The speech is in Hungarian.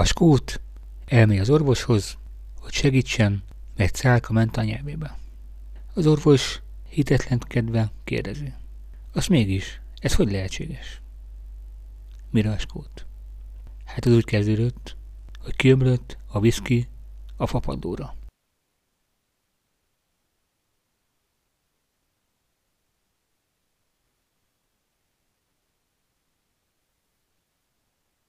A skót elmegy az orvoshoz, hogy segítsen, mert szálka ment a nyelvébe. Az orvos hitetlenkedve kérdezi. Azt mégis, ez hogy lehetséges? Mire a skót? Hát az úgy kezdődött, hogy kiömlött a viszki a fapadóra.